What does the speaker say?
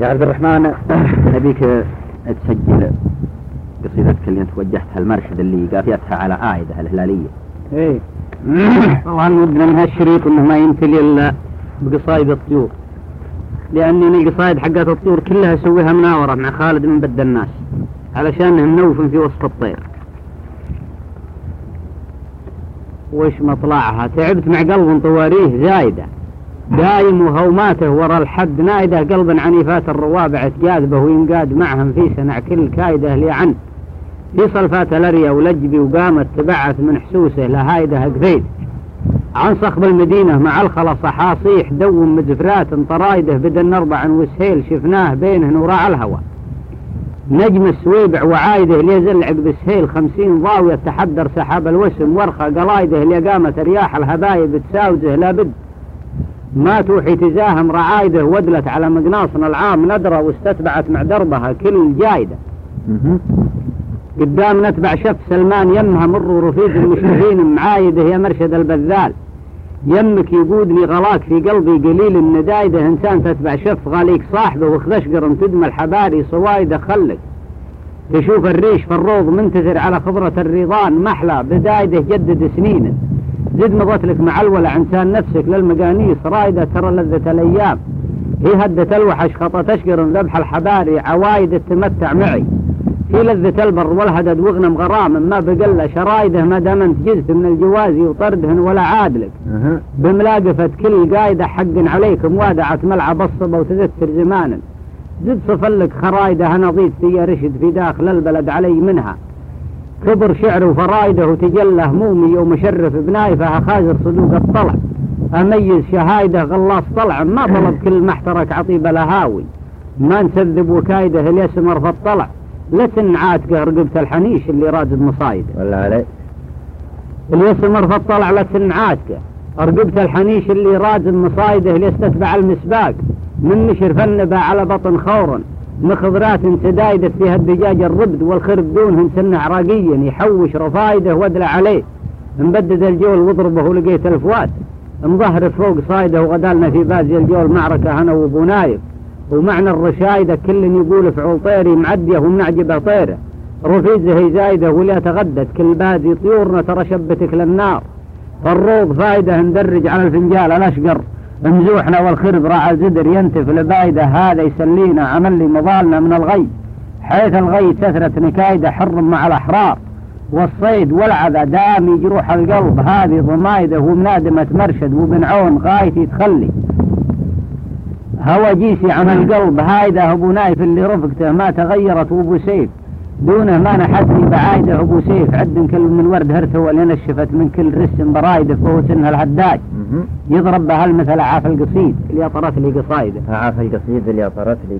يا عبد الرحمن نبيك تسجل قصيدتك اللي انت وجهتها المرشد اللي قافيتها على عائدة الهلالية. إيه. طبعا ودنا من هالشريط إنه ما يمتلي إلا بقصايد الطيور. لأني القصايد حقت الطيور كلها أسويها مناورة مع خالد من بد الناس علشان منوف في وصف الطير. وش مطلعها؟ تعبت مع قلب طواريه زايدة. دايم وهوماته ورا الحد نايدة قلبا عنيفات الروابع تجاذبه وينقاد معهم في سنع كل كايدة لعن في صلفات الأريا ولجبي وقامت تبعث من حسوسه لهايده قفيد عن صخب المدينة مع الخلص حاصيح دوم مدفرات طرايده بدن أربع وسهيل شفناه بينهن وراع الهوى. نجم السويبع وعايده اللي يزل عقب السهيل خمسين ضاوية تحدر سحاب الوسم ورخة قلايده اللي قامت رياح الهبايب تساوزه لابد ما توحي تزاهم رعايده ودلت على مقناصنا العام ندرة واستتبعت مع دربها كل جايدة. قدام نتبع شف سلمان يمها مر رفيق المشتهين معايده يا مرشد البذال. يمك يقودني غلاك في قلبي قليل الندايدة إنسان تتبع شف غاليك صاحبه وخذشقر تدمى الحباري صوايده خلك تشوف الريش في الروض منتثر على خضرة الريضان محلى بدايده جدد سنينه. زد مضت لك مع الولع انسان نفسك للمقانيس رايدة ترى لذة الأيام. هي هدة الوحش خطة تشقر ذبح الحباري عوايد التمتع معي. في لذة البر والهدد وغنم غرام ما بقل شرايده ما دام أنت جزت من الجوازي وطردهن ولا عادلك بملاقفة كل قايدة حق عليك موادعة ملعب الصبا وتذكر زمانا. زد صفلك خرايدة نظيف في رشد في داخل البلد علي منها. كبر شعره وفرايده وتجلى همومي ومشرف بنايفه خازر صدوق الطلع. أميز شهايده غلاص طلع ما طلب كل محترك عطيب الهاوي ما نسذب وكايده اليسمر في الطلع. لسن عاتقه رقبة الحنيش اللي رادد مصايده. ولا علي اليسمر في الطلع لسن عاتقه رقبة الحنيش اللي رادد مصايده اللي استتبع المسباق. من نشر فنبه على بطن خور مخضرات تدايدت فيها الدجاج الربد والخرب دونهن سنة عراقيا يحوش رفايده ودلع عليه. مبدد الجول واضربه ولقيت الفوات مظهر فوق صايده وغدالنا في بازي الجول معركة أنا وابو نايف ومعنى الرشايدة كل يقول فعول طيري معدية ومنعجبه طيره. رفيزه هي زايدة ولا تغدت كل بازي طيورنا ترى شبتك للنار. فالروض فايدة ندرج على الفنجال الأشقر. مزوحنا والخرب راعى الزدر ينتف لبايدة هذا يسلينا عمل لي مضالنا من الغي. حيث الغي كثرة نكايدة حرم مع الأحرار. والصيد والعذا دامي جروح القلب. هذه ضمايده ومنادمة مرشد وبن عون غايتي تخلي هوى جيسي عن القلب. هايده ابو نايف اللي رفقته ما تغيرت وابو سيف. دونه ما نحدني بعايده أبو سيف. عد كل من ورد هرته واللي نشفت من كل رسم برايده فهو سنها الهداج يضرب بها المثل عاف القصيد اللي طرت لي قصايده. عاف القصيد اللي طرت لي